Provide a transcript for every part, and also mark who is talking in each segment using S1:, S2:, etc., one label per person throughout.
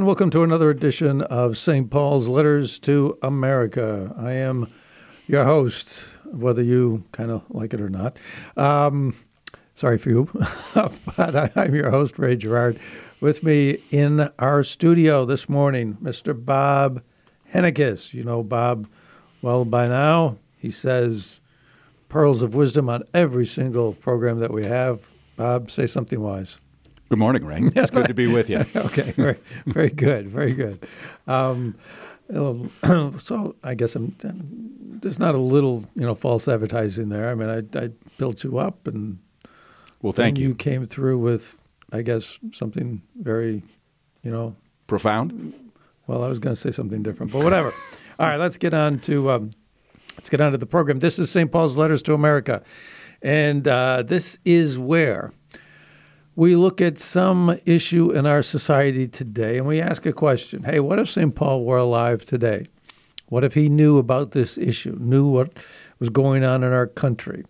S1: and welcome to another edition of St. Paul's Letters to America. I am your host, whether you kind of like it or not. Um, sorry for you, but I, am your host, Ray Gerard. With me in our studio this morning, Mr. Bob Hennekes. You know Bob well by now. He says pearls of wisdom on every single program that we have. Bob, say something wise.
S2: Good morning, Ray. It's good to be with you.
S1: okay, very, very good, very good. Um, so I guess I'm, there's not a little, you know, false advertising there. I mean, I, I built you up, and
S2: well, thank you.
S1: You came through with, I guess, something very, you know,
S2: profound.
S1: Well, I was going to say something different, but whatever. All right, let's get on to um, let's get on to the program. This is St. Paul's Letters to America, and uh, this is where we look at some issue in our society today and we ask a question Hey, what if St. Paul were alive today? What if he knew about this issue, knew what was going on in our country?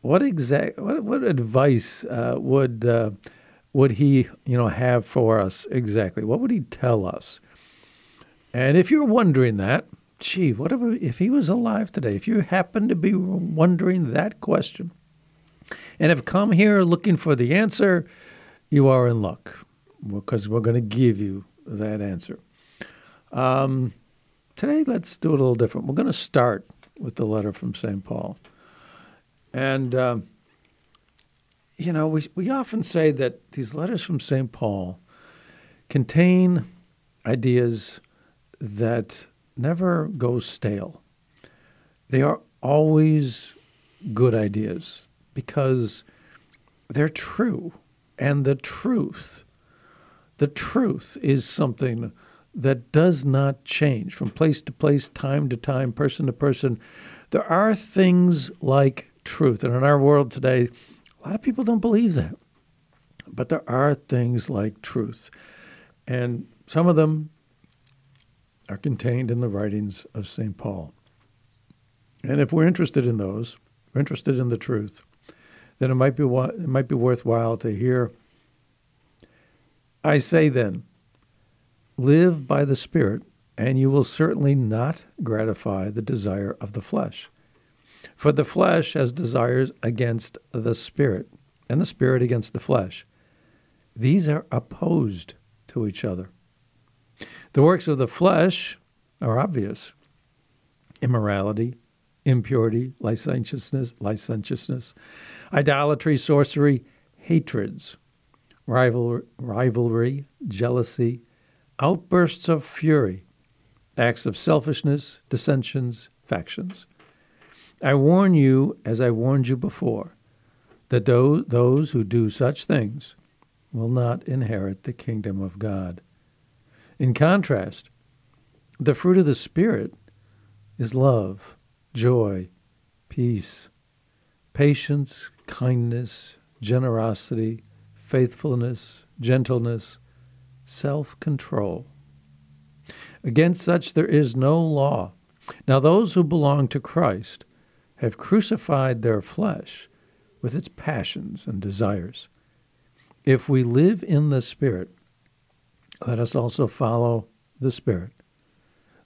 S1: What exact what, what advice uh, would uh, would he you know have for us exactly? What would he tell us? And if you're wondering that, gee, what if, if he was alive today? If you happen to be wondering that question, and have come here looking for the answer, you are in luck because we're going to give you that answer. Um, today, let's do it a little different. We're going to start with the letter from St. Paul. And, um, you know, we, we often say that these letters from St. Paul contain ideas that never go stale. They are always good ideas because they're true and the truth. The truth is something that does not change from place to place, time to time, person to person. There are things like truth. And in our world today, a lot of people don't believe that. But there are things like truth. And some of them are contained in the writings of St. Paul. And if we're interested in those, we're interested in the truth, then it might be it might be worthwhile to hear. I say then, live by the Spirit, and you will certainly not gratify the desire of the flesh. For the flesh has desires against the Spirit, and the Spirit against the flesh. These are opposed to each other. The works of the flesh are obvious immorality, impurity, licentiousness, licentiousness, idolatry, sorcery, hatreds, rival, rivalry, jealousy, outbursts of fury, acts of selfishness, dissensions, factions. I warn you, as I warned you before, that those who do such things will not inherit the kingdom of God. In contrast, the fruit of the Spirit is love joy, peace, patience, kindness, generosity, faithfulness, gentleness, self control. Against such there is no law. Now, those who belong to Christ have crucified their flesh with its passions and desires. If we live in the Spirit, let us also follow the Spirit.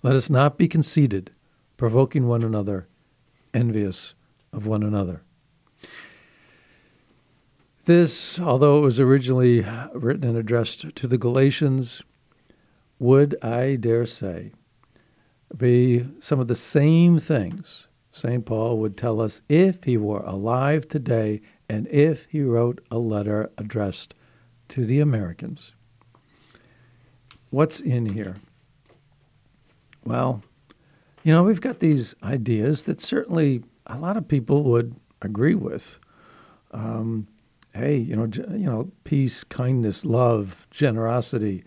S1: Let us not be conceited provoking one another, envious of one another. This, although it was originally written and addressed to the Galatians, would, I dare say, be some of the same things St. Paul would tell us if he were alive today and if he wrote a letter addressed to the Americans. What's in here? Well, you know, we've got these ideas that certainly a lot of people would agree with. Um, hey, you know, you know, peace, kindness, love, generosity.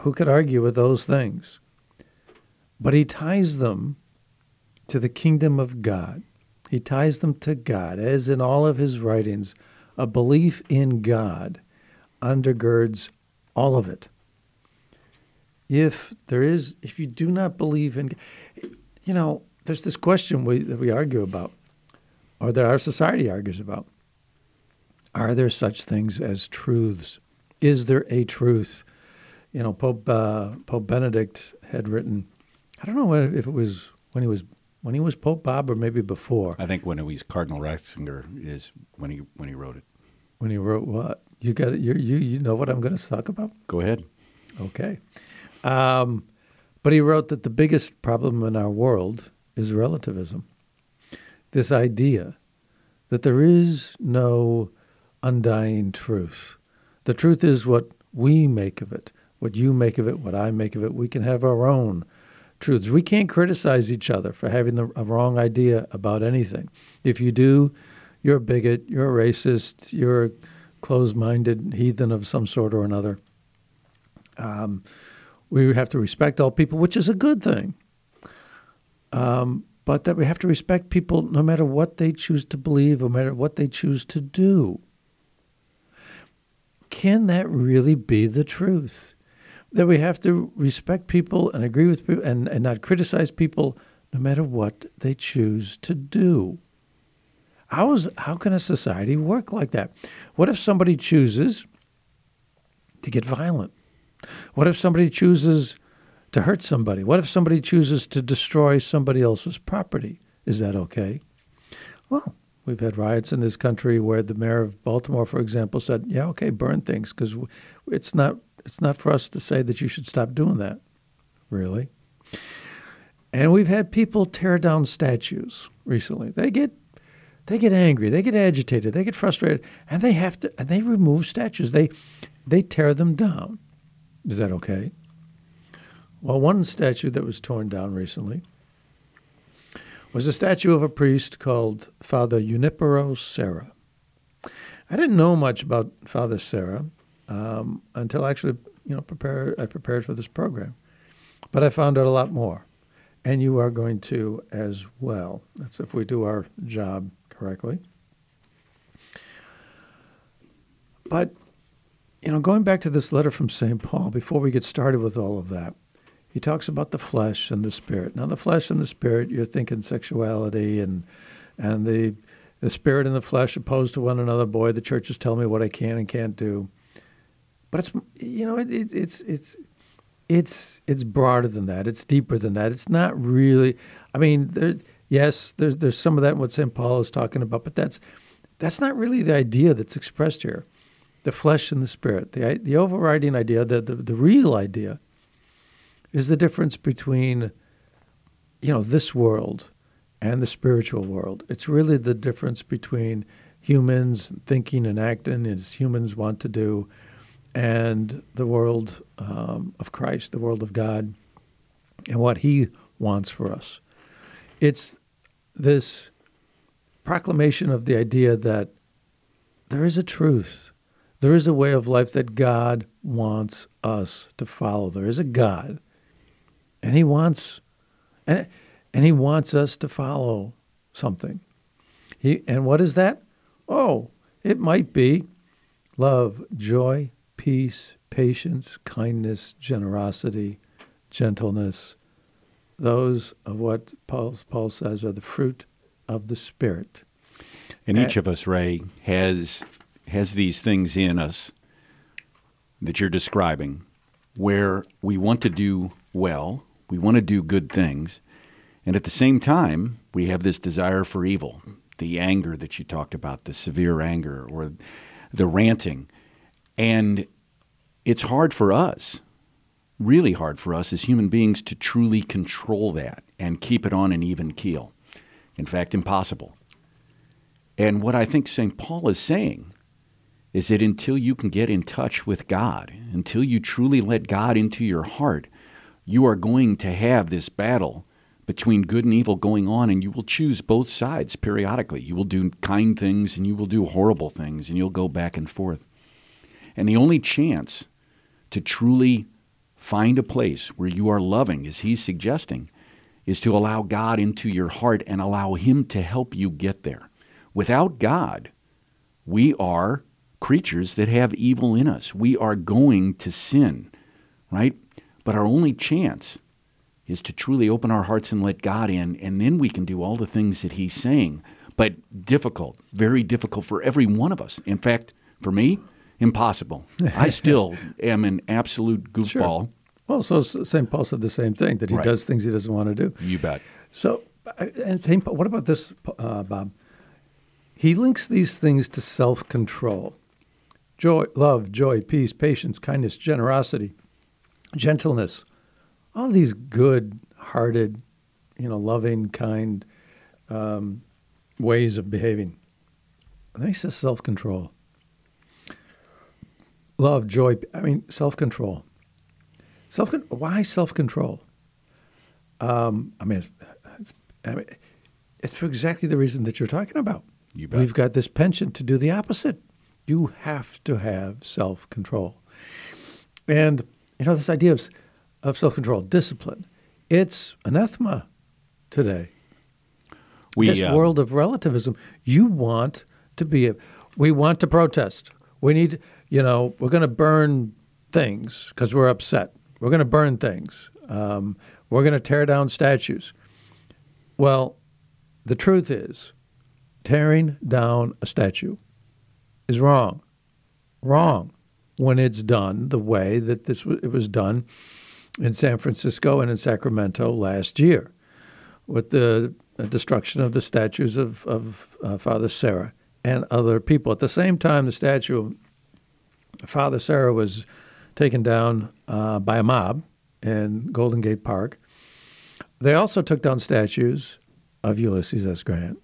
S1: Who could argue with those things? But he ties them to the kingdom of God. He ties them to God, as in all of his writings, a belief in God undergirds all of it if there is, if you do not believe in, you know, there's this question we, that we argue about, or that our society argues about. Are there such things as truths? Is there a truth? you know, Pope uh, Pope Benedict had written. I don't know if it was when he was when he was Pope Bob or maybe before.
S2: I think when he was Cardinal Ratzinger is when he when he wrote it.
S1: When he wrote what? You got it. You you you know what I'm going to talk about?
S2: Go ahead.
S1: Okay. Um, but he wrote that the biggest problem in our world is relativism. This idea that there is no undying truth. The truth is what we make of it, what you make of it, what I make of it. We can have our own truths. We can't criticize each other for having the, a wrong idea about anything. If you do, you're a bigot, you're a racist, you're a closed minded heathen of some sort or another. Um, we have to respect all people, which is a good thing. Um, but that we have to respect people no matter what they choose to believe, no matter what they choose to do. Can that really be the truth? That we have to respect people and agree with people and, and not criticize people no matter what they choose to do. How, is, how can a society work like that? What if somebody chooses to get violent? What if somebody chooses to hurt somebody? What if somebody chooses to destroy somebody else's property? Is that okay? Well, we've had riots in this country where the mayor of Baltimore, for example, said, "Yeah, okay, burn things because it's not it's not for us to say that you should stop doing that." Really? And we've had people tear down statues recently. They get they get angry, they get agitated, they get frustrated, and they have to and they remove statues. They they tear them down. Is that okay? Well, one statue that was torn down recently was a statue of a priest called Father Junipero Serra. I didn't know much about Father Serra um, until actually, you know, prepare, I prepared for this program. But I found out a lot more. And you are going to as well. That's if we do our job correctly. But, you know, going back to this letter from St. Paul, before we get started with all of that, he talks about the flesh and the spirit. Now, the flesh and the spirit, you're thinking sexuality and and the the spirit and the flesh opposed to one another. Boy, the churches tell me what I can and can't do. But it's you know it, it, it's it's it's it's broader than that. It's deeper than that. It's not really. I mean, there's yes, there's there's some of that in what St. Paul is talking about, but that's that's not really the idea that's expressed here. The flesh and the spirit, the the overriding idea, the the, the real idea is the difference between, you know, this world and the spiritual world. It's really the difference between humans thinking and acting as humans want to do, and the world um, of Christ, the world of God, and what He wants for us. It's this proclamation of the idea that there is a truth, there is a way of life that God wants us to follow. There is a God and he wants and and he wants us to follow something. He and what is that? Oh, it might be love, joy, peace, patience, kindness, generosity, gentleness. Those of what Paul, Paul says are the fruit of the Spirit.
S2: And each of us, Ray, has has these things in us that you're describing where we want to do well, we want to do good things. And at the same time, we have this desire for evil, the anger that you talked about, the severe anger or the ranting. And it's hard for us, really hard for us as human beings to truly control that and keep it on an even keel. In fact, impossible. And what I think St. Paul is saying is that until you can get in touch with God, until you truly let God into your heart, you are going to have this battle between good and evil going on, and you will choose both sides periodically. You will do kind things and you will do horrible things, and you'll go back and forth. And the only chance to truly find a place where you are loving, as he's suggesting, is to allow God into your heart and allow Him to help you get there. Without God, we are creatures that have evil in us. We are going to sin, right? But our only chance is to truly open our hearts and let God in, and then we can do all the things that He's saying. But difficult, very difficult for every one of us. In fact, for me, Impossible. I still am an absolute goofball. Sure.
S1: Well, so St. Paul said the same thing that he
S2: Right.
S1: does things he doesn't want to do.
S2: You bet.
S1: So, and St. Paul, what about this, uh, Bob? He links these things to self control joy, love, joy, peace, patience, kindness, generosity, gentleness. All these good hearted, you know, loving, kind um, ways of behaving. And then he says self control. Love, joy, I mean, self control. Self why self control? Um, I mean, it's, it's, I mean, it's for exactly the reason that you're talking about.
S2: You bet.
S1: We've got this penchant to do the opposite. You have to have self control. And, you know, this idea of, of self control, discipline, it's anathema today.
S2: We,
S1: this
S2: uh,
S1: world of relativism, you want to be, a, we want to protest. We need, you know, we're going to burn things because we're upset. We're going to burn things. Um, we're going to tear down statues. Well, the truth is, tearing down a statue is wrong. Wrong when it's done the way that this w- it was done in San Francisco and in Sacramento last year with the uh, destruction of the statues of, of uh, Father Serra and other people. At the same time, the statue of Father Serra was taken down uh, by a mob in Golden Gate Park. They also took down statues of Ulysses S. Grant,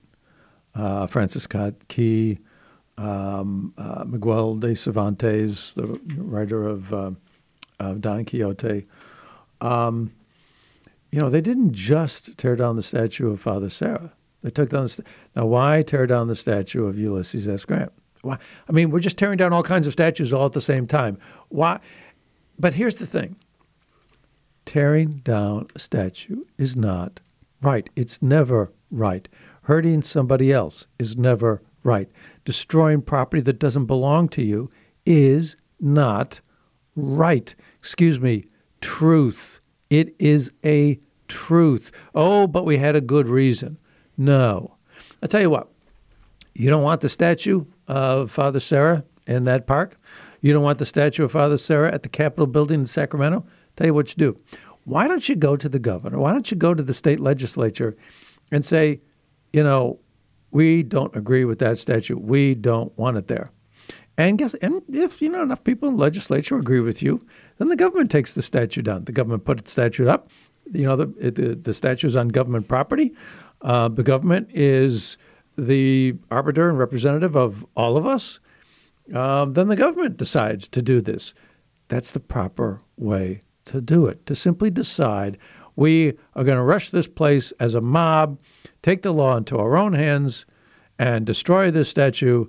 S1: uh, Francis Scott Key, um, uh, Miguel de Cervantes, the writer of, uh, of Don Quixote. Um, you know, they didn't just tear down the statue of Father Serra. They took down the st- now. Why tear down the statue of Ulysses S. Grant? Why? I mean, we're just tearing down all kinds of statues all at the same time. Why? But here's the thing: tearing down a statue is not right. It's never right. Hurting somebody else is never right. Destroying property that doesn't belong to you is not right. Excuse me, truth. It is a truth. Oh, but we had a good reason. No. I tell you what, you don't want the statue of Father Serra in that park. You don't want the statue of Father Serra at the Capitol building in Sacramento. Tell you what you do. Why don't you go to the governor? Why don't you go to the state legislature and say, you know, we don't agree with that statute. We don't want it there. And guess, and if you know enough people in the legislature agree with you, then the government takes the statute down. The government put its statute up. You know, the the, the is on government property. Uh, the government is the arbiter and representative of all of us. Um, then the government decides to do this. That's the proper way to do it. To simply decide we are going to rush this place as a mob, take the law into our own hands, and destroy this statue.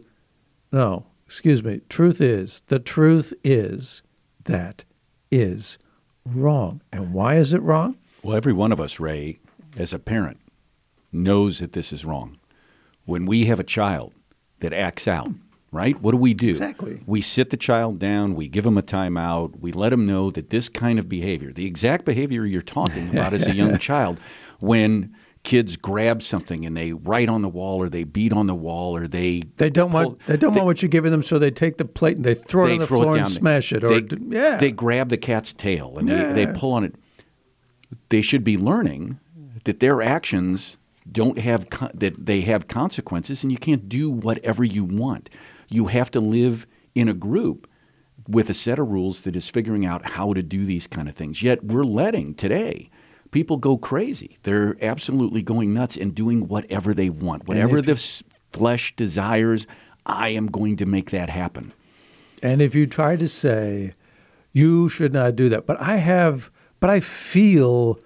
S1: No, excuse me. Truth is, the truth is that is wrong. And why is it wrong?
S2: Well, every one of us, Ray, as a parent, knows that this is wrong. When we have a child that acts out, right? What do we do?
S1: Exactly.
S2: We sit the child down, we give them a timeout, we let them know that this kind of behavior, the exact behavior you're talking about as a young child, when kids grab something and they write on the wall or they beat on the wall or they
S1: They don't
S2: pull-
S1: want they don't want what you're giving them, so they take the plate and they throw it on the floor and smash it. Or
S2: they,
S1: yeah,
S2: they grab the cat's tail and they, they pull on it. They should be learning that their actions don't have con- that they have consequences, and you can't do whatever you want. You have to live in a group with a set of rules that is figuring out how to do these kind of things. Yet we're letting today people go crazy. They're absolutely going nuts and doing whatever they want, whatever the flesh desires. I am going to make that happen.
S1: And if you try to say you should not do that, but I have, but I feel,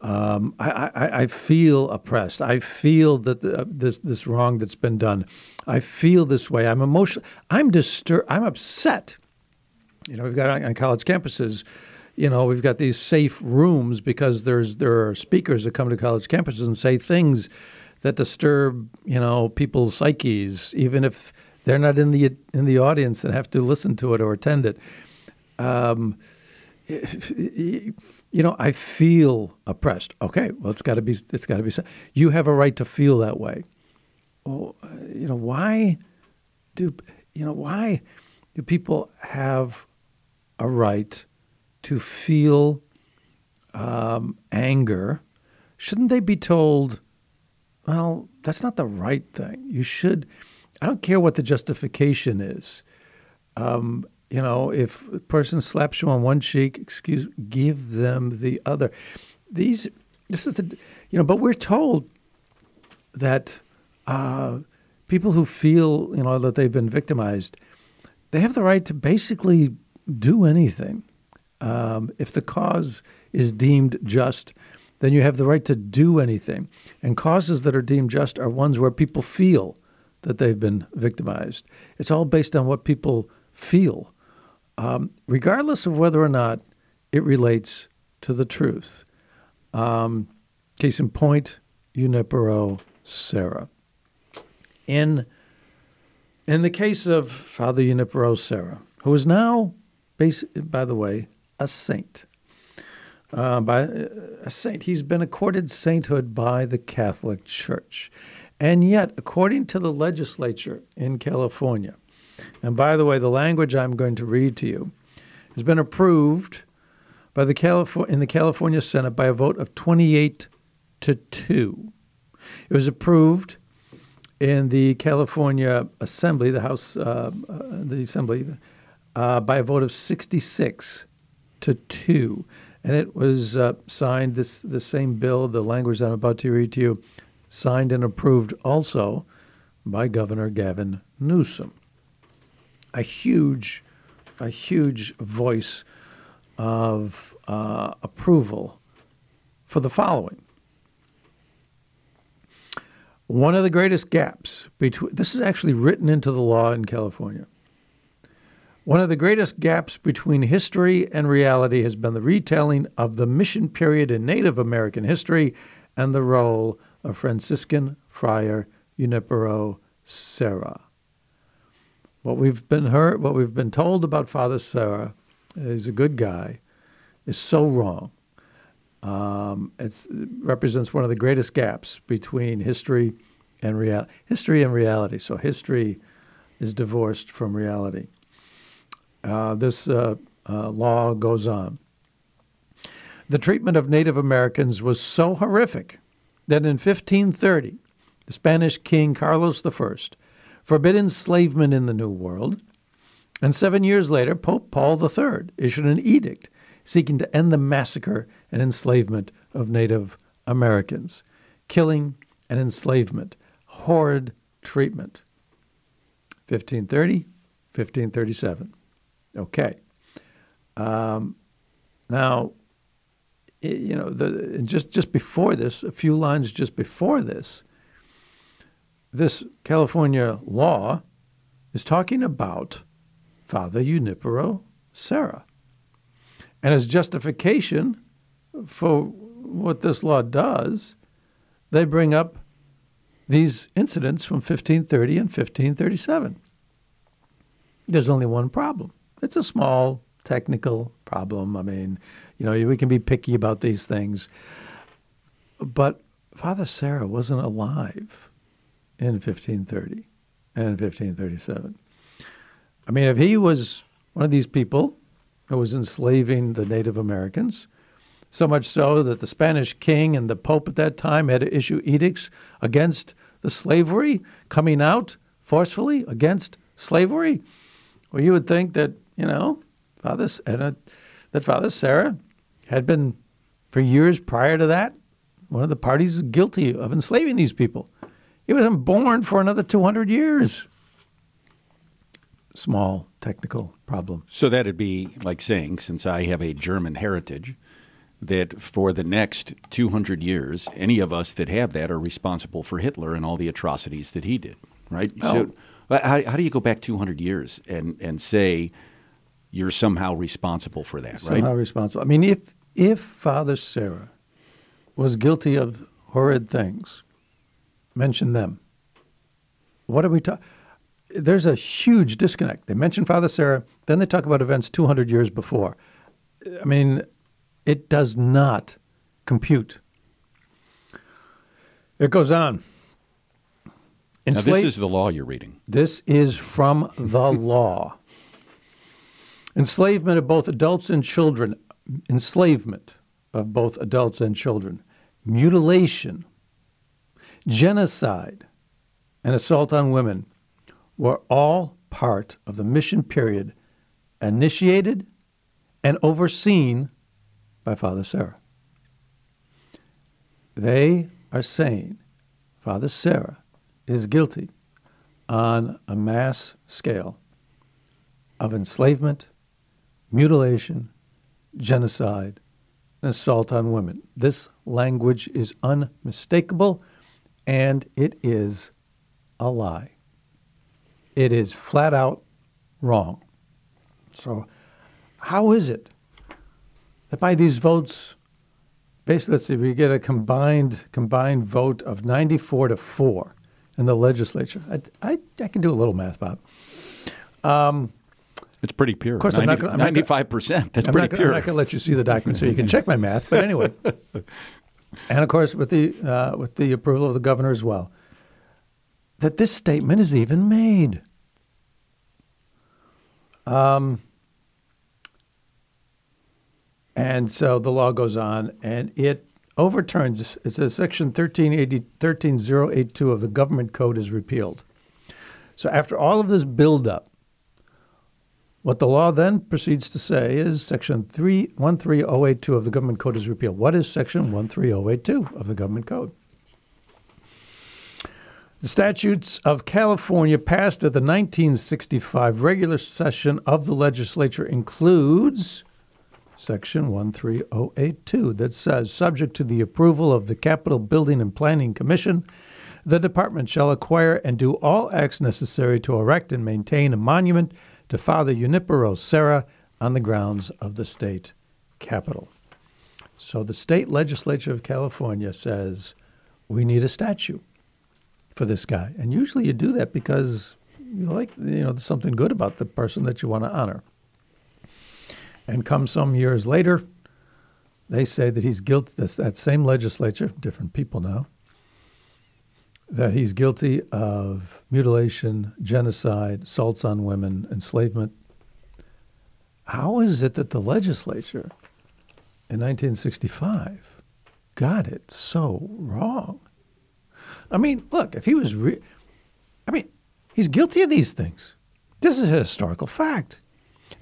S1: um, I, I, I feel oppressed. I feel that the, this this wrong that's been done. I feel this way. I'm emotional. I'm disturbed. I'm upset. You know, we've got on, on college campuses. You know, we've got these safe rooms because there's there are speakers that come to college campuses and say things that disturb you know people's psyches, even if they're not in the in the audience and have to listen to it or attend it. Um, you know, I feel oppressed. Okay, well, it's got to be. It's got to be. You have a right to feel that way. Oh, you know why? Do you know why? do people have a right to feel um, anger? Shouldn't they be told, well, that's not the right thing? You should, I don't care what the justification is. Um, you know, if a person slaps you on one cheek, excuse, give them the other. These, this is the, you know, but we're told that uh, people who feel, you know, that they've been victimized, they have the right to basically do anything. Um, if the cause is deemed just, then you have the right to do anything. And causes that are deemed just are ones where people feel that they've been victimized. It's all based on what people feel, um, regardless of whether or not it relates to the truth. Um, case in point, Junipero Serra. In, in the case of Father Junipero Serra, who is now, by the way, a saint. Uh, by a saint, he's been accorded sainthood by the Catholic Church, and yet, according to the legislature in California, and by the way, the language I'm going to read to you has been approved by the California in the California Senate by a vote of 28 to two. It was approved in the California Assembly, the House, uh, uh, the Assembly, uh, by a vote of 66 to 2. And it was uh, signed, this the same bill, the language I'm about to read to you, signed and approved also by Governor Gavin Newsom. A huge, a huge voice of uh, approval for the following. One of the greatest gaps between this is actually written into the law in California. One of the greatest gaps between history and reality has been the retelling of the mission period in Native American history and the role of Franciscan friar Junipero Serra. What we've been heard, what we've been told about Father Serra, he's a good guy, is so wrong. Um, it represents one of the greatest gaps between history and reality. History and reality. So history is divorced from reality. Uh, this uh, uh, law goes on. The treatment of Native Americans was so horrific that in 1530, the Spanish king Carlos I forbid enslavement in the New World, and seven years later, Pope Paul III issued an edict seeking to end the massacre and enslavement of Native Americans. Killing and enslavement, horrid treatment. 1530, 1537. Okay. Um, now, you know, the, just just before this, a few lines just before this, this California law is talking about Father Junipero Serra, and as justification for what this law does, they bring up these incidents from 1530 and 1537. There's only one problem. It's a small technical problem. I mean, you know, we can be picky about these things. But Father Serra wasn't alive in 1530 and 1537. I mean, if he was one of these people who was enslaving the Native Americans, so much so that the Spanish king and the Pope at that time had to issue edicts against the slavery, coming out forcefully against slavery. Well, you would think that you know, Father and uh, that Father Serra had been for years prior to that one of the parties guilty of enslaving these people. He wasn't born for another 200 years. Small technical problem.
S2: So that'd be like saying, since I have a German heritage, that for the next 200 years, any of us that have that are responsible for Hitler and all the atrocities that he did, right? Oh. So, how, how do you go back 200 years and, and say you're somehow responsible for that,
S1: somehow right? Somehow responsible. I mean, if if Father Serra was guilty of horrid things, mention them. What are we talking? There's a huge disconnect. They mention Father Serra, then they talk about events 200 years before. I mean, it does not compute. It goes on.
S2: Ensla- now, this is the law you're reading.
S1: This is from the law. Enslavement of both adults and children, enslavement of both adults and children, mutilation, genocide, and assault on women were all part of the mission period initiated and overseen by Father Serra. They are saying Father Serra is guilty on a mass scale of enslavement, mutilation, genocide, and assault on women. This language is unmistakable and it is a lie. It is flat out wrong. So, how is it that by these votes, basically, let's see, we get a combined combined vote of 94 to 4 in the legislature? I, I, I can do a little math, Bob. Um,
S2: it's pretty pure.
S1: Of course, 90, I'm not
S2: ninety-five percent. That's
S1: I'm
S2: pretty
S1: not,
S2: pure.
S1: I'm not going to let you see the document so you can check my math. But anyway, and of course, with the uh, with the approval of the governor as well, that this statement is even made. Um, and so the law goes on, and it overturns. It says Section 1380, 13082 of the Government Code is repealed. So after all of this buildup, what the law then proceeds to say is Section 3, 13082 of the Government Code is repealed. What is Section 13082 of the Government Code? The statutes of California passed at the 1965 regular session of the legislature includes Section 13082 that says, subject to the approval of the Capitol Building and Planning Commission, the department shall acquire and do all acts necessary to erect and maintain a monument to Father Junipero Serra on the grounds of the state capitol. So the state legislature of California says we need a statue for this guy. And usually you do that because you like, you know, there's something good about the person that you want to honor. And come some years later, they say that he's guilty, that same legislature, different people now, that he's guilty of mutilation, genocide, assaults on women, enslavement. How is it that the legislature in 1965 got it so wrong? I mean, look, if he was, re- I mean, he's guilty of these things. This is a historical fact.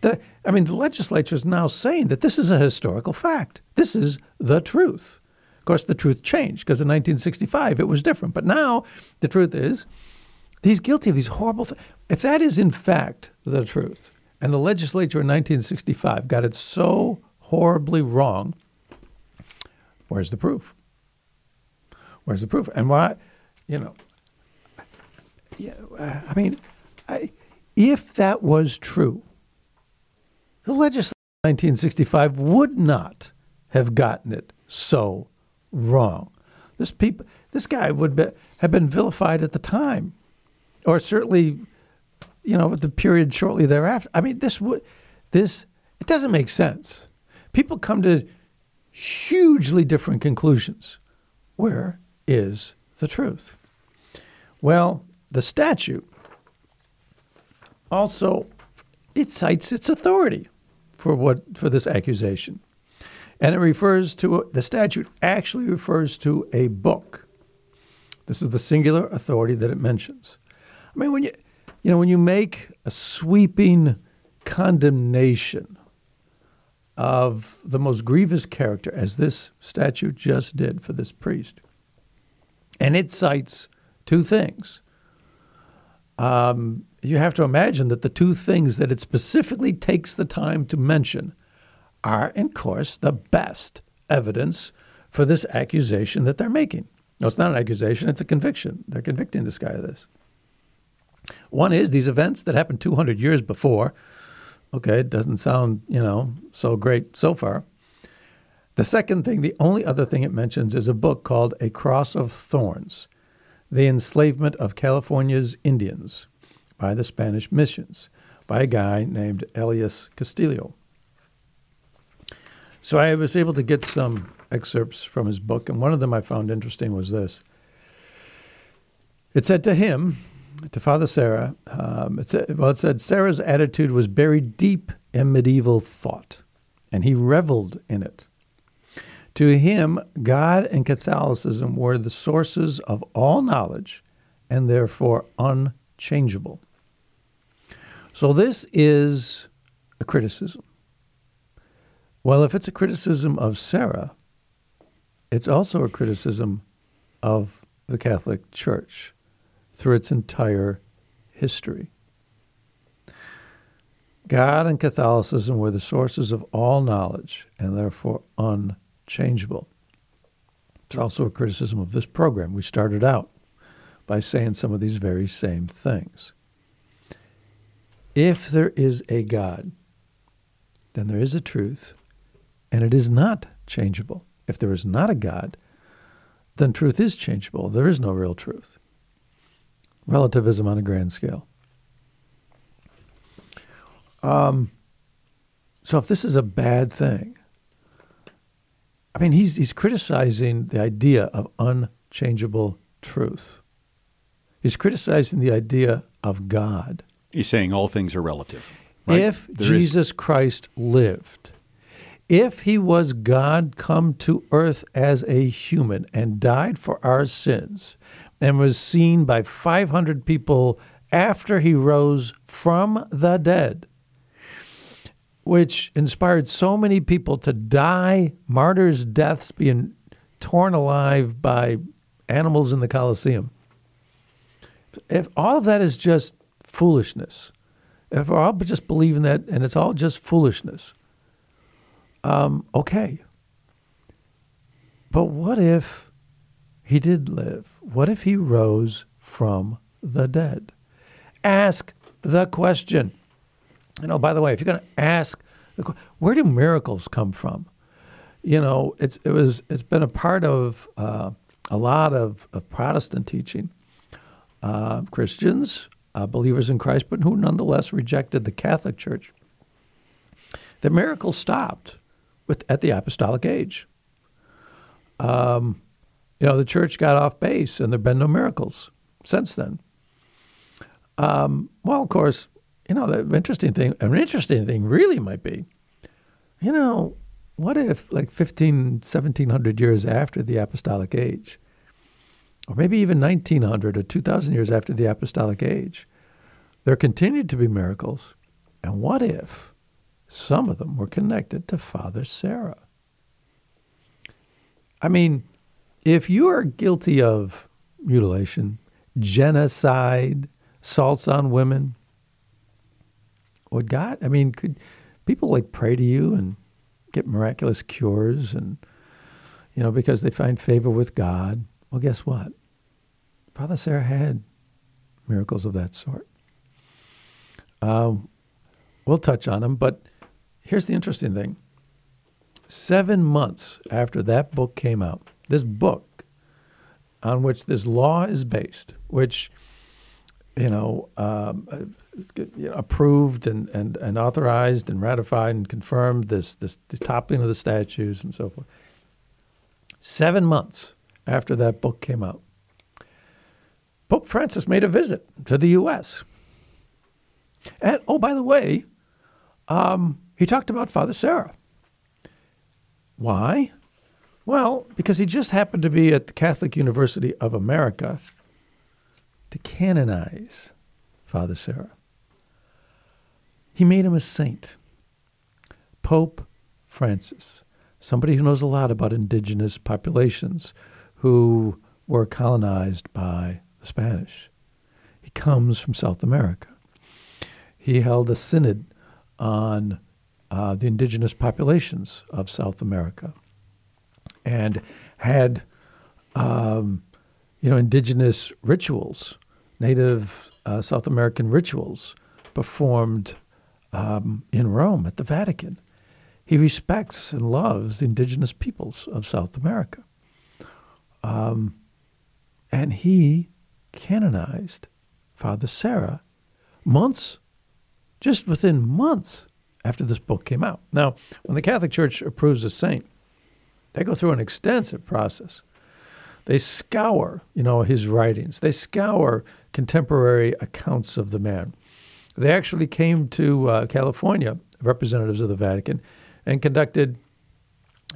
S1: The, I mean, the legislature is now saying that this is a historical fact. This is the truth. Of course, the truth changed because in 1965 it was different. But now the truth is he's guilty of these horrible things. If that is in fact the truth, and the legislature in 1965 got it so horribly wrong, where's the proof? Where's the proof? And why, you know, yeah, I mean, I, if that was true, the legislature in 1965 would not have gotten it so wrong. This people, this guy would be, have been vilified at the time, or certainly, you know, at the period shortly thereafter. I mean, this would, this it doesn't make sense. People come to hugely different conclusions. Where is the truth? Well, the statute also it cites its authority for what for this accusation. And it refers to the statute actually refers to a book. This is the singular authority that it mentions. I mean, when you you know when you make a sweeping condemnation of the most grievous character, as this statute just did for this priest, and it cites two things. Um, you have to imagine that the two things that it specifically takes the time to mention are, of course, the best evidence for this accusation that they're making. No, it's not an accusation, it's a conviction. They're convicting this guy of this. One is these events that happened 200 years before. Okay, it doesn't sound, you know, so great so far. The second thing, the only other thing it mentions is a book called A Cross of Thorns The Enslavement of California's Indians by the Spanish missions by a guy named Elias Castillo. So I was able to get some excerpts from his book, and one of them I found interesting was this. It said to him, to Father Serra, um, it said, well, it said Serra's attitude was buried deep in medieval thought, and he reveled in it. To him, God and Catholicism were the sources of all knowledge and therefore unchangeable. So, this is a criticism. Well, if it's a criticism of Serra, it's also a criticism of the Catholic Church through its entire history. God and Catholicism were the sources of all knowledge and therefore unchangeable. It's also a criticism of this program. We started out by saying some of these very same things. If there is a God, then there is a truth, and it is not changeable. If there is not a God, then truth is changeable. There is no real truth. Relativism on a grand scale. Um, so if this is a bad thing, I mean, he's, he's criticizing the idea of unchangeable truth. He's criticizing the idea of God.
S2: He's saying all things are relative. Right?
S1: If there Jesus is... Christ lived, if he was God come to earth as a human and died for our sins and was seen by 500 people after he rose from the dead, which inspired so many people to die martyrs' deaths, being torn alive by animals in the Colosseum. If all of that is just foolishness, if we're all just believing that and it's all just foolishness, um, okay. But what if he did live? What if he rose from the dead? Ask the question. You know, by the way, if you're going to ask, where do miracles come from? You know, it's it was it's been a part of uh, a lot of, of Protestant teaching. Uh, Christians, uh, believers in Christ, but who nonetheless rejected the Catholic Church. The miracles stopped with, at the apostolic age. Um, you know, the church got off base, and there have been no miracles since then. Um, well, of course, you know, the interesting thing, an interesting thing really might be, you know, what if like 15, 1700 years after the apostolic age, or maybe even 1900 or 2000 years after the apostolic age, there continued to be miracles. And what if some of them were connected to Father Serra? I mean, if you are guilty of mutilation, genocide, assaults on women, would God, I mean, could people like pray to you and get miraculous cures and, you know, because they find favor with God? Well, guess what? Father Serra had miracles of that sort. Um, we'll touch on them, but here's the interesting thing. Seven months after that book came out, this book on which this law is based, which you know, um, know, approved and, and, and authorized and ratified and confirmed this, this the toppling of the statues and so forth. Seven months after that book came out, Pope Francis made a visit to the U.S. And oh, by the way, um, he talked about Father Serra. Why? Well, because he just happened to be at the Catholic University of America to canonize Father Serra. He made him a saint. Pope Francis, somebody who knows a lot about indigenous populations who were colonized by the Spanish. He comes from South America. He held a synod on uh, the indigenous populations of South America and had, um, you know, indigenous rituals, native uh, South American rituals performed um, in Rome at the Vatican. He respects and loves the indigenous peoples of South America. Um, and he canonized Father Serra months, just within months after this book came out. Now, when the Catholic Church approves a saint, they go through an extensive process. They scour, you know, his writings. They scour contemporary accounts of the man. They actually came to uh, California representatives of the Vatican, and conducted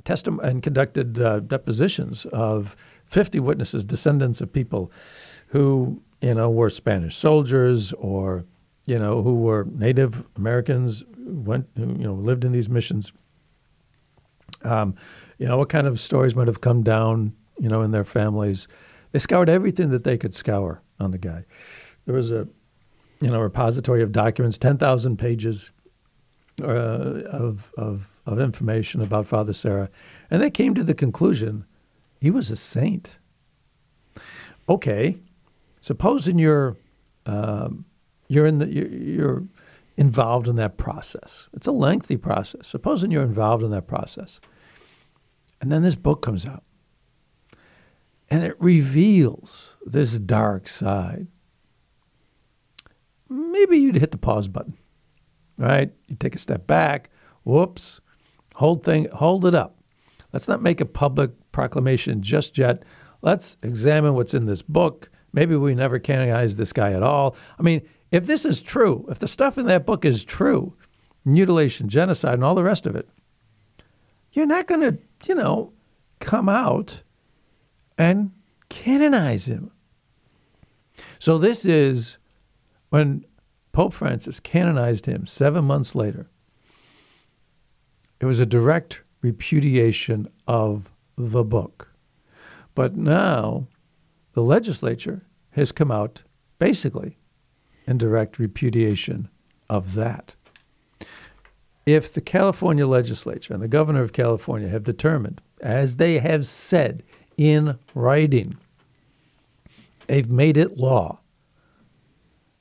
S1: testim- and conducted uh, depositions of 50 witnesses, descendants of people who you know were Spanish soldiers or you know who were Native Americans, went you know lived in these missions. Um, you know what kind of stories might have come down you know in their families. They scoured everything that they could scour on the guy. There was a you know repository of documents, 10,000 pages uh, of, of of information about Father Serra, and they came to the conclusion he was a saint. Okay, supposing you're um, you're in the you're, you're involved in that process. It's a lengthy process. Supposing you're involved in that process, and then this book comes out, and it reveals this dark side. Maybe you'd hit the pause button, right? You take a step back. Whoops, hold thing, hold it up. Let's not make a public proclamation just yet. Let's examine what's in this book. Maybe we never canonize this guy at all. I mean, if this is true, if the stuff in that book is true, mutilation, genocide, and all the rest of it, you're not going to, you know, come out and canonize him. So this is when Pope Francis canonized him seven months later. It was a direct repudiation of the book. But now the legislature has come out basically in direct repudiation of that. If the California legislature and the governor of California have determined, as they have said in writing, they've made it law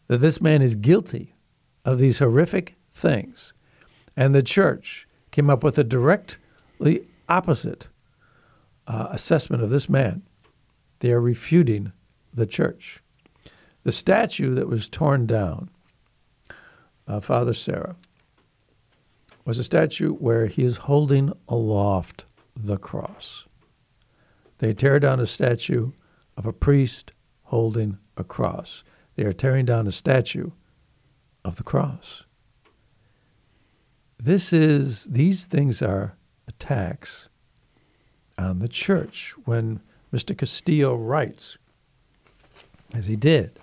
S1: that this man is guilty of these horrific things, and the church came up with a directly opposite uh, assessment of this man, they are refuting the church. The statue that was torn down, uh, Father Serra, was a statue where he is holding aloft the cross. They tear down a statue of a priest holding a cross. They are tearing down a statue of the cross. This is these things are attacks on the church. When Mr. Castillo writes, as he did,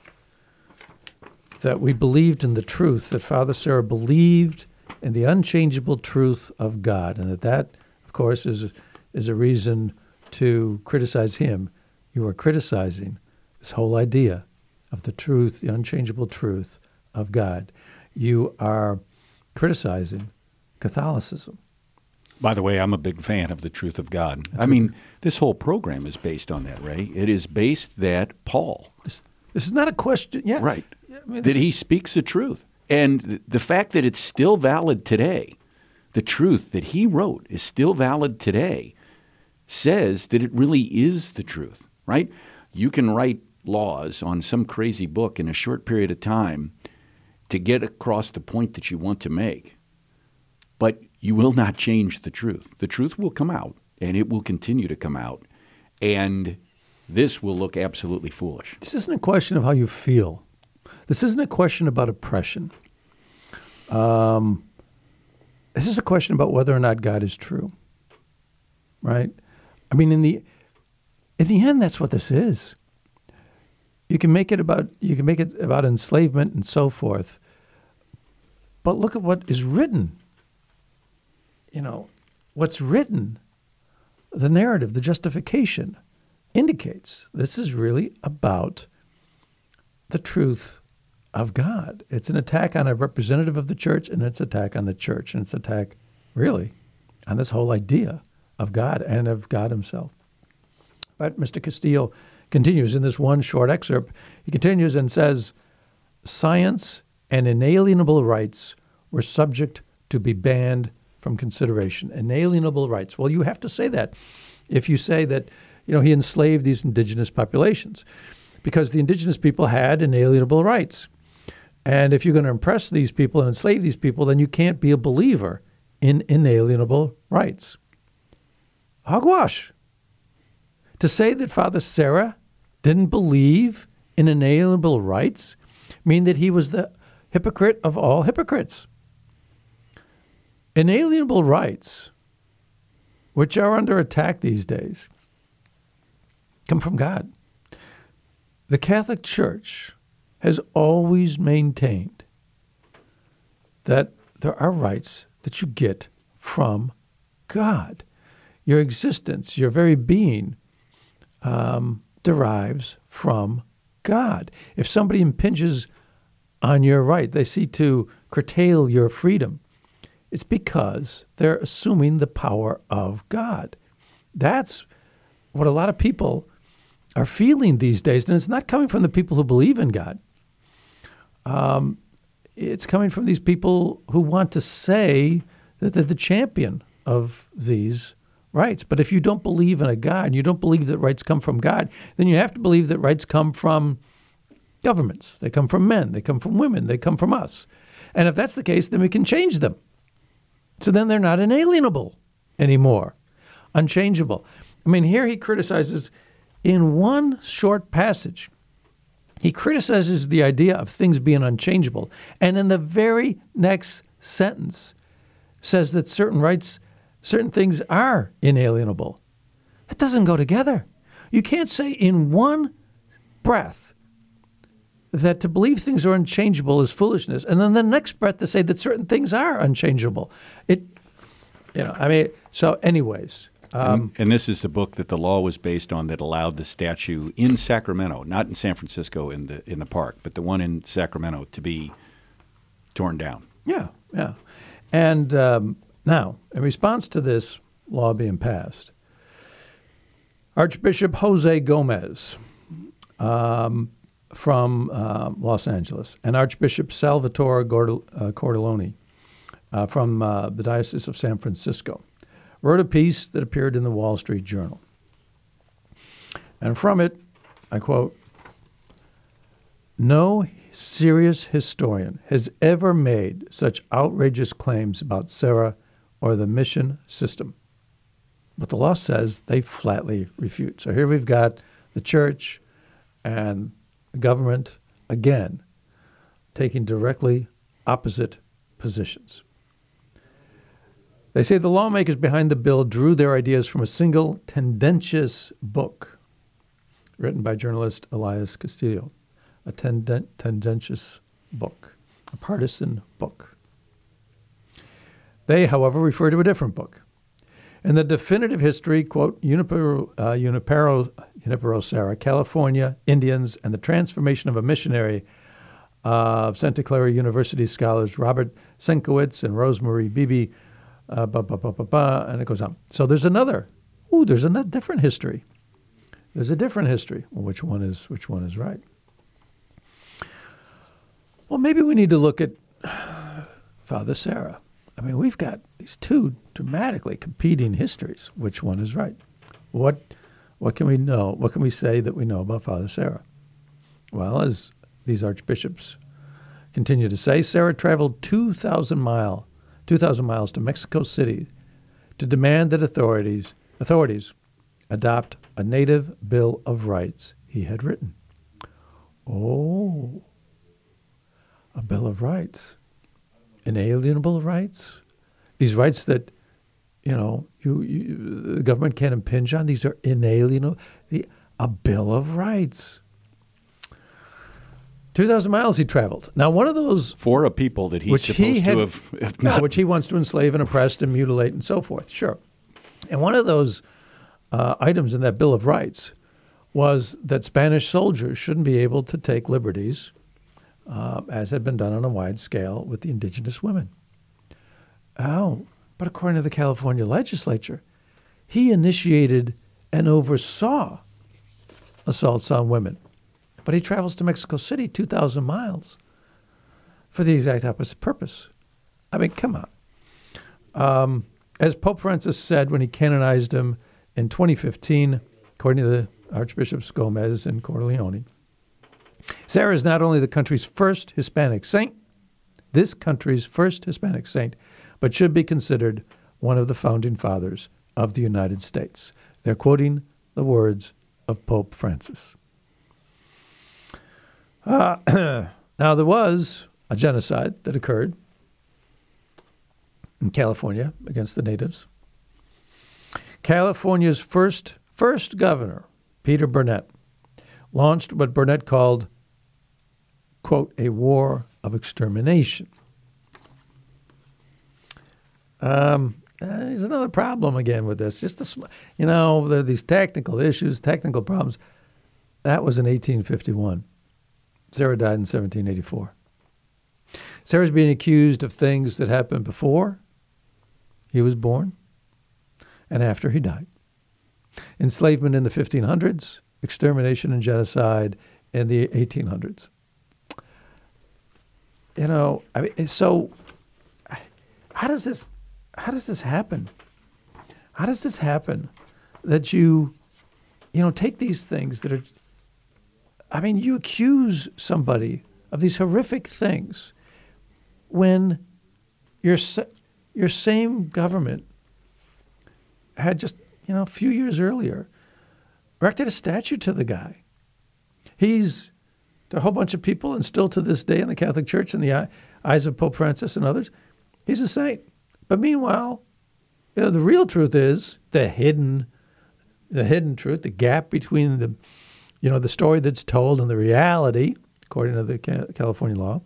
S1: that we believed in the truth, that Father Serra believed in the unchangeable truth of God, and that that, of course, is, is a reason to criticize him. You are criticizing this whole idea of the truth, the unchangeable truth of God. You are criticizing Catholicism.
S2: By the way, I'm a big fan of the truth of God. I mean, this whole program is based on that, Ray. It is based that Paul,
S1: This, this is not a question. Yeah.
S2: right,
S1: I mean,
S2: that he speaks the truth. And the fact that it's still valid today, the truth that he wrote is still valid today, says that it really is the truth, right? You can write laws on some crazy book in a short period of time to get across the point that you want to make, but you will not change the truth. The truth will come out, and it will continue to come out, and this will look absolutely foolish.
S1: This isn't a question of how you feel. This isn't a question about oppression. Um, this is a question about whether or not God is true. Right? I mean, in the in the end, that's what this is. You can make it about you can make it about enslavement and so forth. But look at what is written. You know, what's written, the narrative, the justification, indicates this is really about the truth of God. It's an attack on a representative of the church, and it's an attack on the church, and it's an attack, really, on this whole idea of God and of God Himself. But Mr. Castillo continues in this one short excerpt. He continues and says, Science and inalienable rights were subject to be banned from consideration. Inalienable rights. Well, you have to say that if you say that, you know, he enslaved these indigenous populations because the indigenous people had inalienable rights. And if you're going to impress these people and enslave these people, then you can't be a believer in inalienable rights. Hogwash. To say that Father Serra didn't believe in inalienable rights mean that he was the hypocrite of all hypocrites. inalienable rights, which are under attack these days, come from God. The Catholic Church has always maintained that there are rights that you get from God. Your existence, your very being, um, derives from God. If somebody impinges on your right, they seek to curtail your freedom, it's because they're assuming the power of God. That's what a lot of people are feeling these days, and it's not coming from the people who believe in God. Um, it's coming from these people who want to say that they're the champion of these rights. But if you don't believe in a God and you don't believe that rights come from God, then you have to believe that rights come from governments. They come from men, they come from women, they come from us. And if that's the case, then we can change them. So then they're not inalienable anymore, unchangeable. I mean, here he criticizes in one short passage, he criticizes the idea of things being unchangeable. And in the very next sentence, says that certain rights, certain things are inalienable. That doesn't go together. You can't say in one breath that to believe things are unchangeable is foolishness, and then the next breath to say that certain things are unchangeable. It, you know, I mean, so anyways. Um,
S2: and, and, this is the book that the law was based on that allowed the statue in Sacramento, not in San Francisco in the in the park, but the one in Sacramento to be torn down.
S1: Yeah, yeah. And um, now, in response to this law being passed, Archbishop Jose Gomez um, from uh, Los Angeles and Archbishop Salvatore uh, Cordileone uh, from uh, the Diocese of San Francisco wrote a piece that appeared in the Wall Street Journal. And from it, I quote No serious historian has ever made such outrageous claims about Serra or the mission system. But the law says they flatly refute. So here we've got the church and the government again taking directly opposite positions. They say the lawmakers behind the bill drew their ideas from a single tendentious book written by journalist Elias Castillo a tenden- tendentious book, a partisan book. They, however, refer to a different book. In the definitive history, quote, Junipero, uh, Serra, California, Indians, and the Transformation of a Missionary uh, Santa Clara University scholars Robert Senkewicz and Rosemarie Beebe, uh, and it goes on. So there's another. Ooh, there's a different history. There's a different history. Well, which one is which one is right? Well, maybe we need to look at Father Serra. I mean, we've got these two dramatically competing histories. Which one is right? What what can we know? What can we say that we know about Father Serra? Well, as these archbishops continue to say, Serra traveled 2,000 mile, 2,000 miles to Mexico City to demand that authorities authorities adopt a native bill of rights he had written. Oh, a Bill of Rights, inalienable rights, these rights that you know you, you the government can't impinge on. These are inalienable. The, a Bill of Rights. 2,000 miles he traveled. Now, one of those.
S2: For a people that he's supposed he had, to have,
S1: which he wants to enslave and oppress and mutilate and so forth, sure. And one of those uh, items in that Bill of Rights was that Spanish soldiers shouldn't be able to take liberties uh, as had been done on a wide scale with the indigenous women. Oh, but according to the California legislature, he initiated and oversaw assaults on women. But he travels to Mexico City, 2,000 miles, for the exact opposite purpose. I mean, come on. Um, as Pope Francis said when he canonized him in 2015, according to the Archbishops Gomez and Cordileone, Serra is not only the country's first Hispanic saint, this country's first Hispanic saint, but should be considered one of the founding fathers of the United States. They're quoting the words of Pope Francis. Uh, now, there was a genocide that occurred in California against the natives. California's first first governor, Peter Burnett, launched what Burnett called, quote, a war of extermination. Um, there's another problem again with this. Just the, you know, the, these technical issues, technical problems. That was in 1851. Serra died in 1784. Serra's being accused of things that happened before he was born and after he died. Enslavement in the 1500s, extermination and genocide in the 1800s. You know, I mean, so how does this how does this happen? How does this happen that you you know take these things that are I mean, you accuse somebody of these horrific things when your your same government had just you know a few years earlier erected a statue to the guy. He's to a whole bunch of people, and still to this day in the Catholic Church, in the eyes of Pope Francis and others, he's a saint. But meanwhile, you know, the real truth is the hidden, the hidden truth, the gap between the, you know, the story that's told and the reality, according to the California law.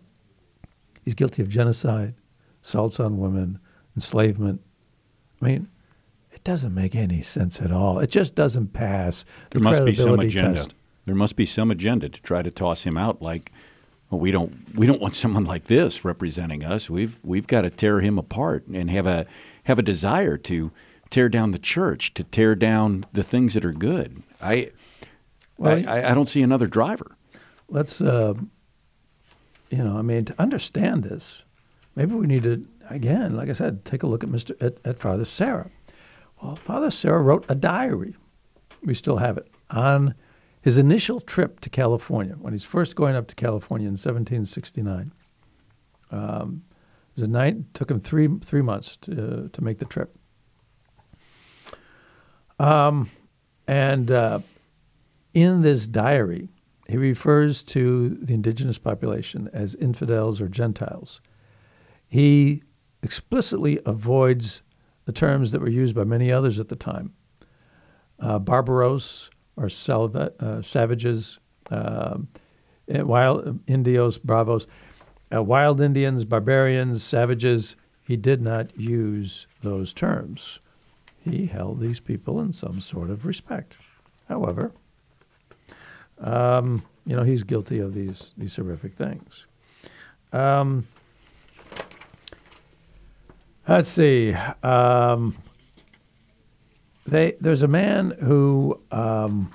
S1: He's guilty of genocide, assaults on women, enslavement. I mean, it doesn't make any sense at all. It just doesn't pass the
S2: there must be some
S1: agenda.
S2: Test. There must be some agenda to try to toss him out. Like, well, we don't we don't want someone like this representing us. We've we've got to tear him apart and have a have a desire to tear down the church, to tear down the things that are good. I well, I, I, don't see another driver.
S1: Let's, uh, you know, I mean, to understand this, maybe we need to again, like I said, take a look at Mister at, at Father Serra. Well, Father Serra wrote a diary. We still have it on his initial trip to California when he's first going up to California in 1769. Um, it was a night. Took him three three months to to make the trip. Um, and uh, in this diary, he refers to the indigenous population as infidels or Gentiles. He explicitly avoids the terms that were used by many others at the time. Uh, barbaros, or salva, uh, savages, uh, wild Indios, bravos, uh, wild Indians, barbarians, savages. He did not use those terms. He held these people in some sort of respect. However, um, you know, he's guilty of these these horrific things. Um, Let's see. Um, they, there's a man who um,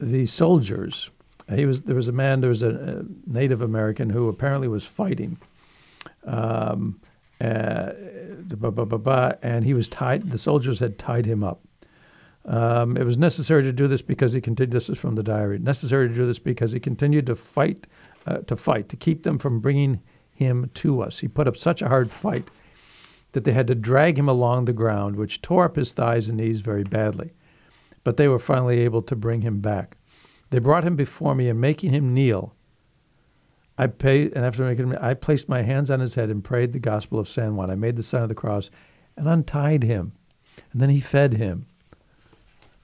S1: the soldiers. He was there was a man. There was a, a Native American who apparently was fighting. Um, uh, and he was tied. The soldiers had tied him up. Um, it was necessary to do this because he continued. This is from the diary. Necessary to do this because he continued to fight, uh, to fight to keep them from bringing him to us. He put up such a hard fight that they had to drag him along the ground, which tore up his thighs and knees very badly. But they were finally able to bring him back. They brought him before me, and making him kneel, I paid, and after making him, I placed my hands on his head and prayed the gospel of San Juan. I made the sign of the cross and untied him, and then he fed him.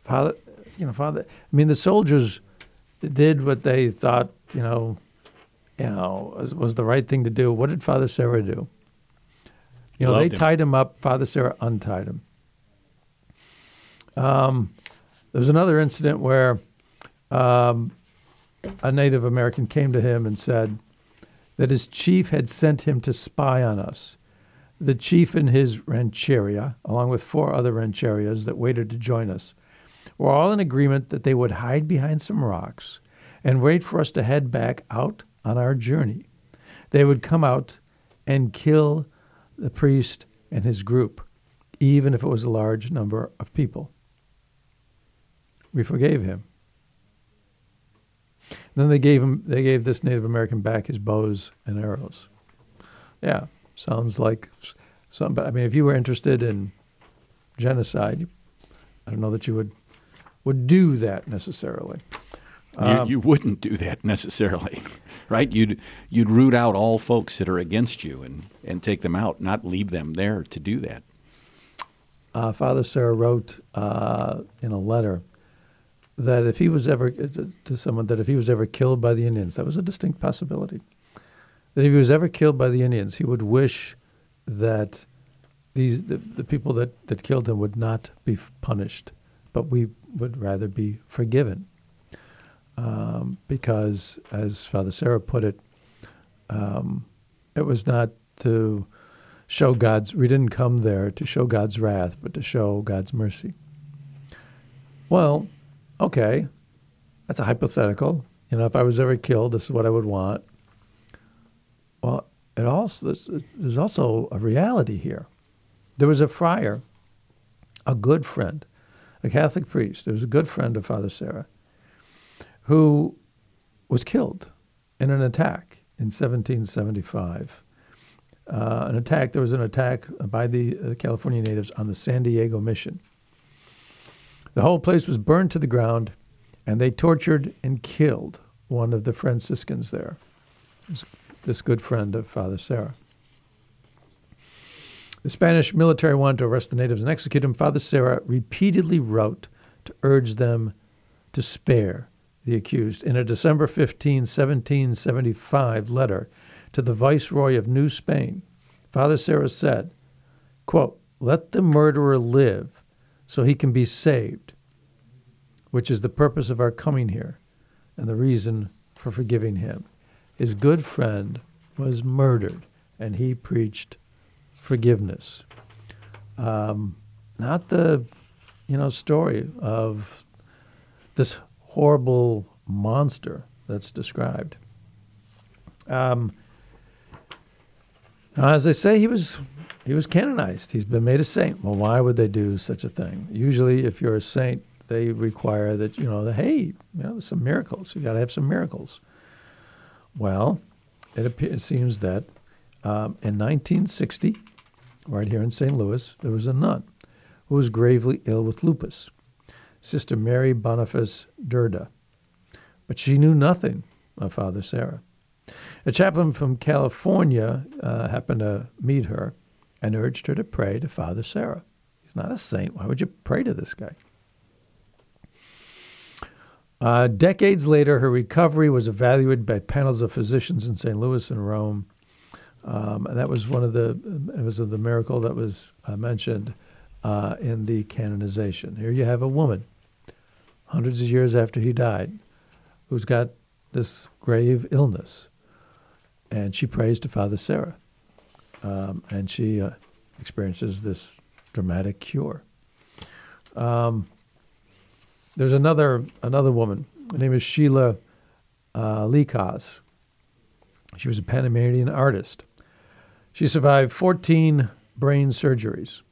S1: Father, you know, Father. I mean, the soldiers did what they thought, you know, you know, was, was the right thing to do. What did Father Serra do? You know, they him. tied him up. Father Serra untied him. Um, there was another incident where um, a Native American came to him and said that his chief had sent him to spy on us. The chief and his rancheria, along with four other rancherias that waited to join us, were all in agreement that they would hide behind some rocks and wait for us to head back out on our journey. They would come out and kill the priest and his group, even if it was a large number of people. We forgave him. Then they gave him they gave this Native American back his bows and arrows. Yeah, sounds like some. But I mean, if you were interested in genocide, I don't know that you would would do that necessarily.
S2: You, um, you, wouldn't do that necessarily, right? You'd you'd root out all folks that are against you and and take them out, not leave them there to do that.
S1: Uh, Father Serra wrote uh, in a letter that if he was ever uh, to someone that if he was ever killed by the Indians, that was a distinct possibility. That if he was ever killed by the Indians, he would wish that these the, the people that, that killed him would not be punished, but we would rather be forgiven. Um, because, as Father Serra put it, um, it was not to show God's, we didn't come there to show God's wrath, but to show God's mercy. Well, okay, that's a hypothetical. You know, if I was ever killed, this is what I would want. Well, it also there's also a reality here. There was a friar, a good friend, a Catholic priest. There was a good friend of Father Serra, who was killed in an attack in 1775. Uh, an attack. There was an attack by the uh, California natives on the San Diego mission. The whole place was burned to the ground, and they tortured and killed one of the Franciscans there, this, good friend of Father Serra. The Spanish military wanted to arrest the natives and execute them. Father Serra repeatedly wrote to urge them to spare the accused. In a December 15, 1775 letter to the Viceroy of New Spain, Father Serra said, quote, Let the murderer live so he can be saved, which is the purpose of our coming here and the reason for forgiving him. His good friend was murdered, and he preached forgiveness. Um, not the, you know, story of this horrible monster that's described. Um, as they say, he was he was canonized. He's been made a saint. Well, why would they do such a thing? Usually, if you're a saint, they require that you know, the, hey, you know, there's some miracles. You got to have some miracles. Well, it, appears, it seems that um, in 1960, right here in St. Louis, there was a nun who was gravely ill with lupus, Sister Mary Boniface Dyrda. But she knew nothing of Father Serra. A chaplain from California uh, happened to meet her and urged her to pray to Father Serra. He's not a saint. Why would you pray to this guy? Uh, decades later, her recovery was evaluated by panels of physicians in St. Louis and Rome. Um, and that was one of the it was the miracle that was uh, mentioned uh, in the canonization. Here you have a woman, hundreds of years after he died, who's got this grave illness, and she prays to Father Serra um, and she uh, experiences this dramatic cure. Um, there's another another woman. Her name is Sheila uh. She was a Panamanian artist. She survived 14 brain surgeries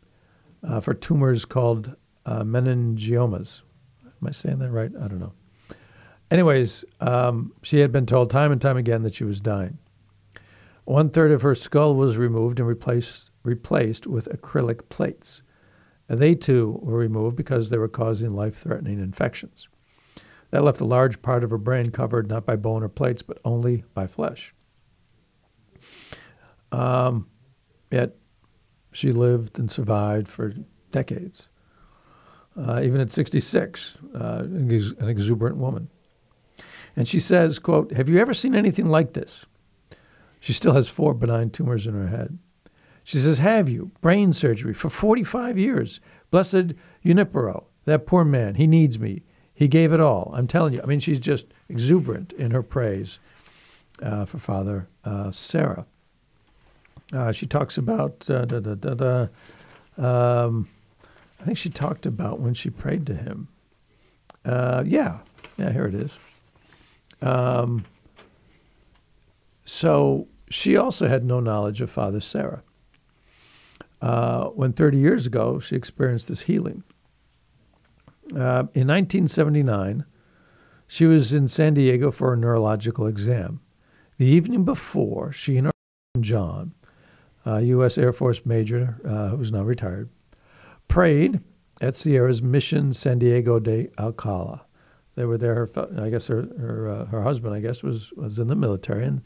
S1: uh, for tumors called uh, meningiomas. Am I saying that right? I don't know. Anyways, um, she had been told time and time again that she was dying. One third of her skull was removed and replaced, replaced with acrylic plates. They too were removed because they were causing life threatening infections. That left a large part of her brain covered not by bone or plates, but only by flesh. Um, yet she lived and survived for decades. Uh, even at 66, uh, an exuberant woman. And she says, quote, have you ever seen anything like this? She still has four benign tumors in her head. She says, Have you? Brain surgery for 45 years. Blessed Junipero, that poor man, he needs me. He gave it all. I'm telling you. I mean, she's just exuberant in her praise uh, for Father uh, Serra. Uh, she talks about, uh, da, da, da, um, I think she talked about when she prayed to him. Uh, yeah, yeah, here it is. Um, so she also had no knowledge of Father Serra. Uh, when 30 years ago she experienced this healing. Uh, in 1979, she was in San Diego for a neurological exam. The evening before, she and her husband John, a U.S. Air Force major uh, who's now retired, prayed at Serra's Mission San Diego de Alcala, they were there. Her, I guess her her, uh, her husband, I guess, was was in the military, and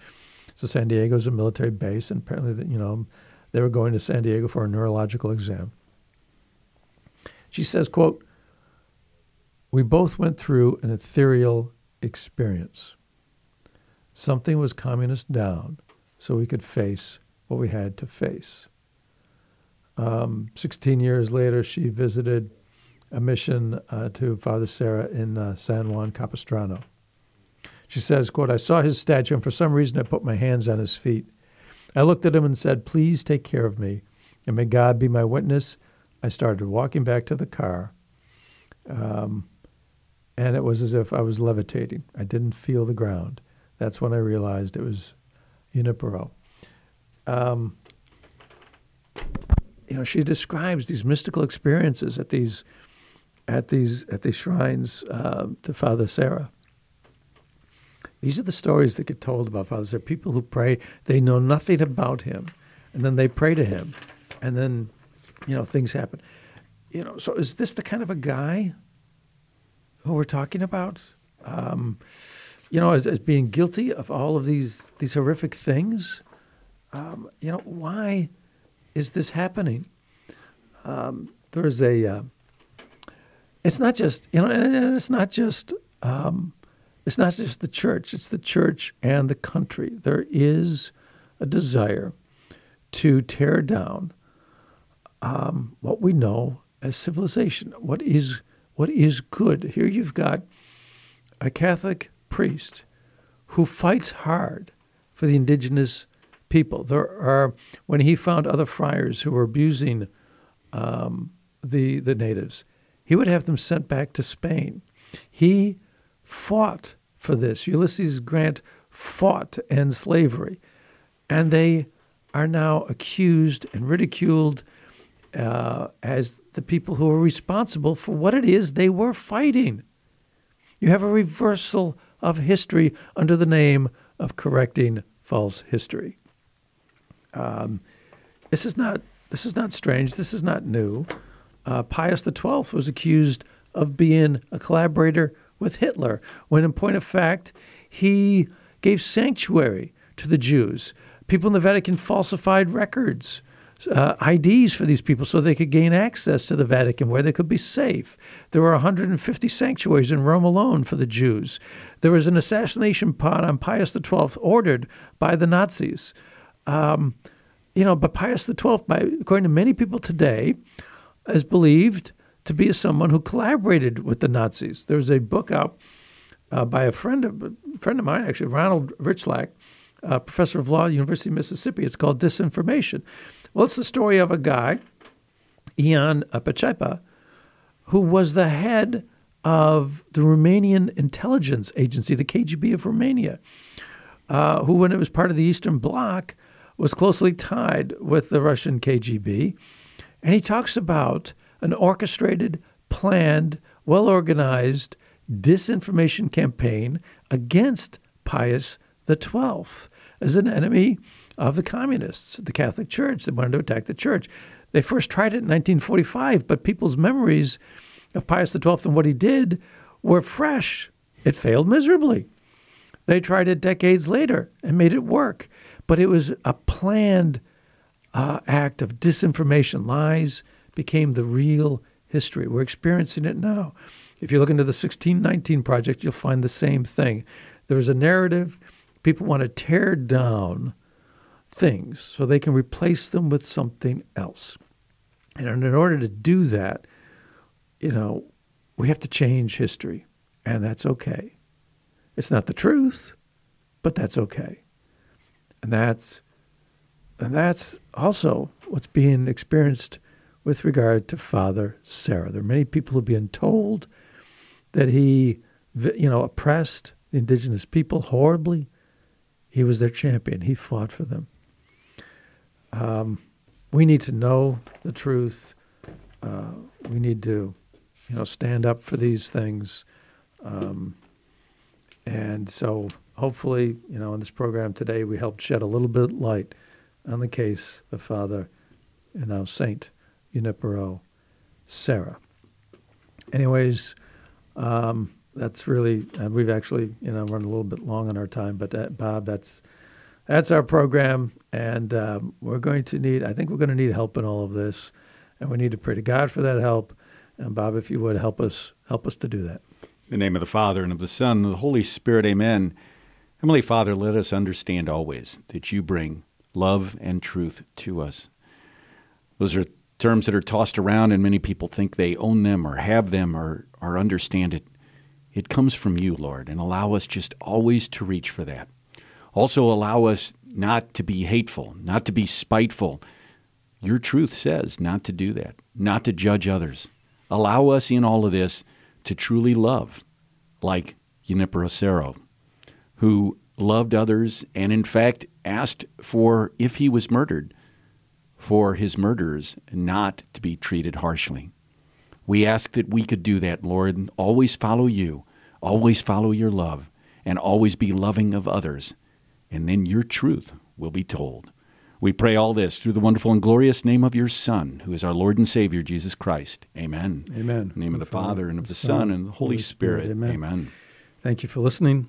S1: so San Diego is a military base, and apparently, that, you know, they were going to San Diego for a neurological exam. She says, "quote We both went through an ethereal experience. Something was us down, so we could face what we had to face." Um, 16 years later, she visited a mission uh, to Father Serra in uh, San Juan Capistrano. She says, quote, I saw his statue, and for some reason I put my hands on his feet. I looked at him and said, Please take care of me, and may God be my witness. I started walking back to the car, um, and it was as if I was levitating. I didn't feel the ground. That's when I realized it was Junipero. Um, you know, she describes these mystical experiences at these at these at these shrines uh, to Father Serra. These are the stories that get told about Father Serra. People who pray, they know nothing about him, and then they pray to him, and then, you know, things happen. You know, so is this the kind of a guy who we're talking about? Um, you know, as, as being guilty of all of these these horrific things. Um, you know, why is this happening? Um, there's a. Uh, it's not just you know, and it's not just. Um, it's not just the church; it's the church and the country. There is a desire to tear down um, what we know as civilization. What is what is good? Here you've got a Catholic priest who fights hard for the indigenous people. There are when he found other friars who were abusing um, the the natives, he would have them sent back to Spain. He fought for this. Ulysses Grant fought to end slavery, and they are now accused and ridiculed uh, as the people who are responsible for what it is they were fighting. You have a reversal of history under the name of correcting false history. Um, this is not this is not strange. This is not new. Uh, Pius XII was accused of being a collaborator with Hitler, when in point of fact he gave sanctuary to the Jews. People in the Vatican falsified records. Uh, IDs for these people so they could gain access to the Vatican where they could be safe. There were 150 sanctuaries in Rome alone for the Jews. There was an assassination plot on Pius XII ordered by the Nazis. Um, you know, but Pius XII, by, according to many people today, is believed to be someone who collaborated with the Nazis. There's a book out uh, by a friend of a friend of mine, actually, Ronald Rychlak, uh, professor of law at University of Mississippi. It's called Disinformation. Well, it's the story of a guy, Ion Pacepa, who was the head of the Romanian intelligence agency, the KGB of Romania, uh, who, when it was part of the Eastern Bloc, was closely tied with the Russian KGB. And he talks about an orchestrated, planned, well organized disinformation campaign against Pius XII as an enemy of the communists, the Catholic Church. They wanted to attack the church. They first tried it in 1945, but people's memories of Pius XII and what he did were fresh. It failed miserably. They tried it decades later and made it work. But it was a planned uh, act of disinformation. Lies became the real history. We're experiencing it now. If you look into the 1619 Project, you'll find the same thing. There's a narrative. People want to tear down things so they can replace them with something else. And in order to do that, you know, we have to change history, and that's okay. It's not the truth, but that's okay. And that's and that's also what's being experienced with regard to Father Serra. There are many people who have been told that he, you know, oppressed the indigenous people horribly. He was their champion. He fought for them. Um, we need to know the truth. Uh, we need to, you know, stand up for these things. Um, and so hopefully, you know, in this program today, we helped shed a little bit of light on the case of Father, and know, Saint Junipero Serra. Anyways, um, that's really, and we've actually, you know, run a little bit long on our time, but uh, Bob, that's that's our program, and um, we're going to need. I think we're going to need help in all of this, and we need to pray to God for that help. And Bob, if you would help us, help us to do that.
S2: In the name of the Father and of the Son and of the Holy Spirit, Amen. Heavenly Father, let us understand always that you bring love and truth to us. Those are terms that are tossed around, and many people think they own them or have them or, or understand it. It comes from you, Lord, and allow us just always to reach for that. Also, allow us not to be hateful, not to be spiteful. Your truth says not to do that, not to judge others. Allow us in all of this to truly love, like Junipero Serra, who loved others and, in fact, asked for, if he was murdered, for his murderers not to be treated harshly. We ask that we could do that, Lord, and always follow you, always follow your love, and always be loving of others. And then your truth will be told. We pray all this through the wonderful and glorious name of your Son, who is our Lord and Savior, Jesus Christ. Amen.
S1: Amen.
S2: In the name of the Father, and of the Son, and the Holy Spirit.
S1: Amen.
S2: Amen.
S1: Thank you for listening.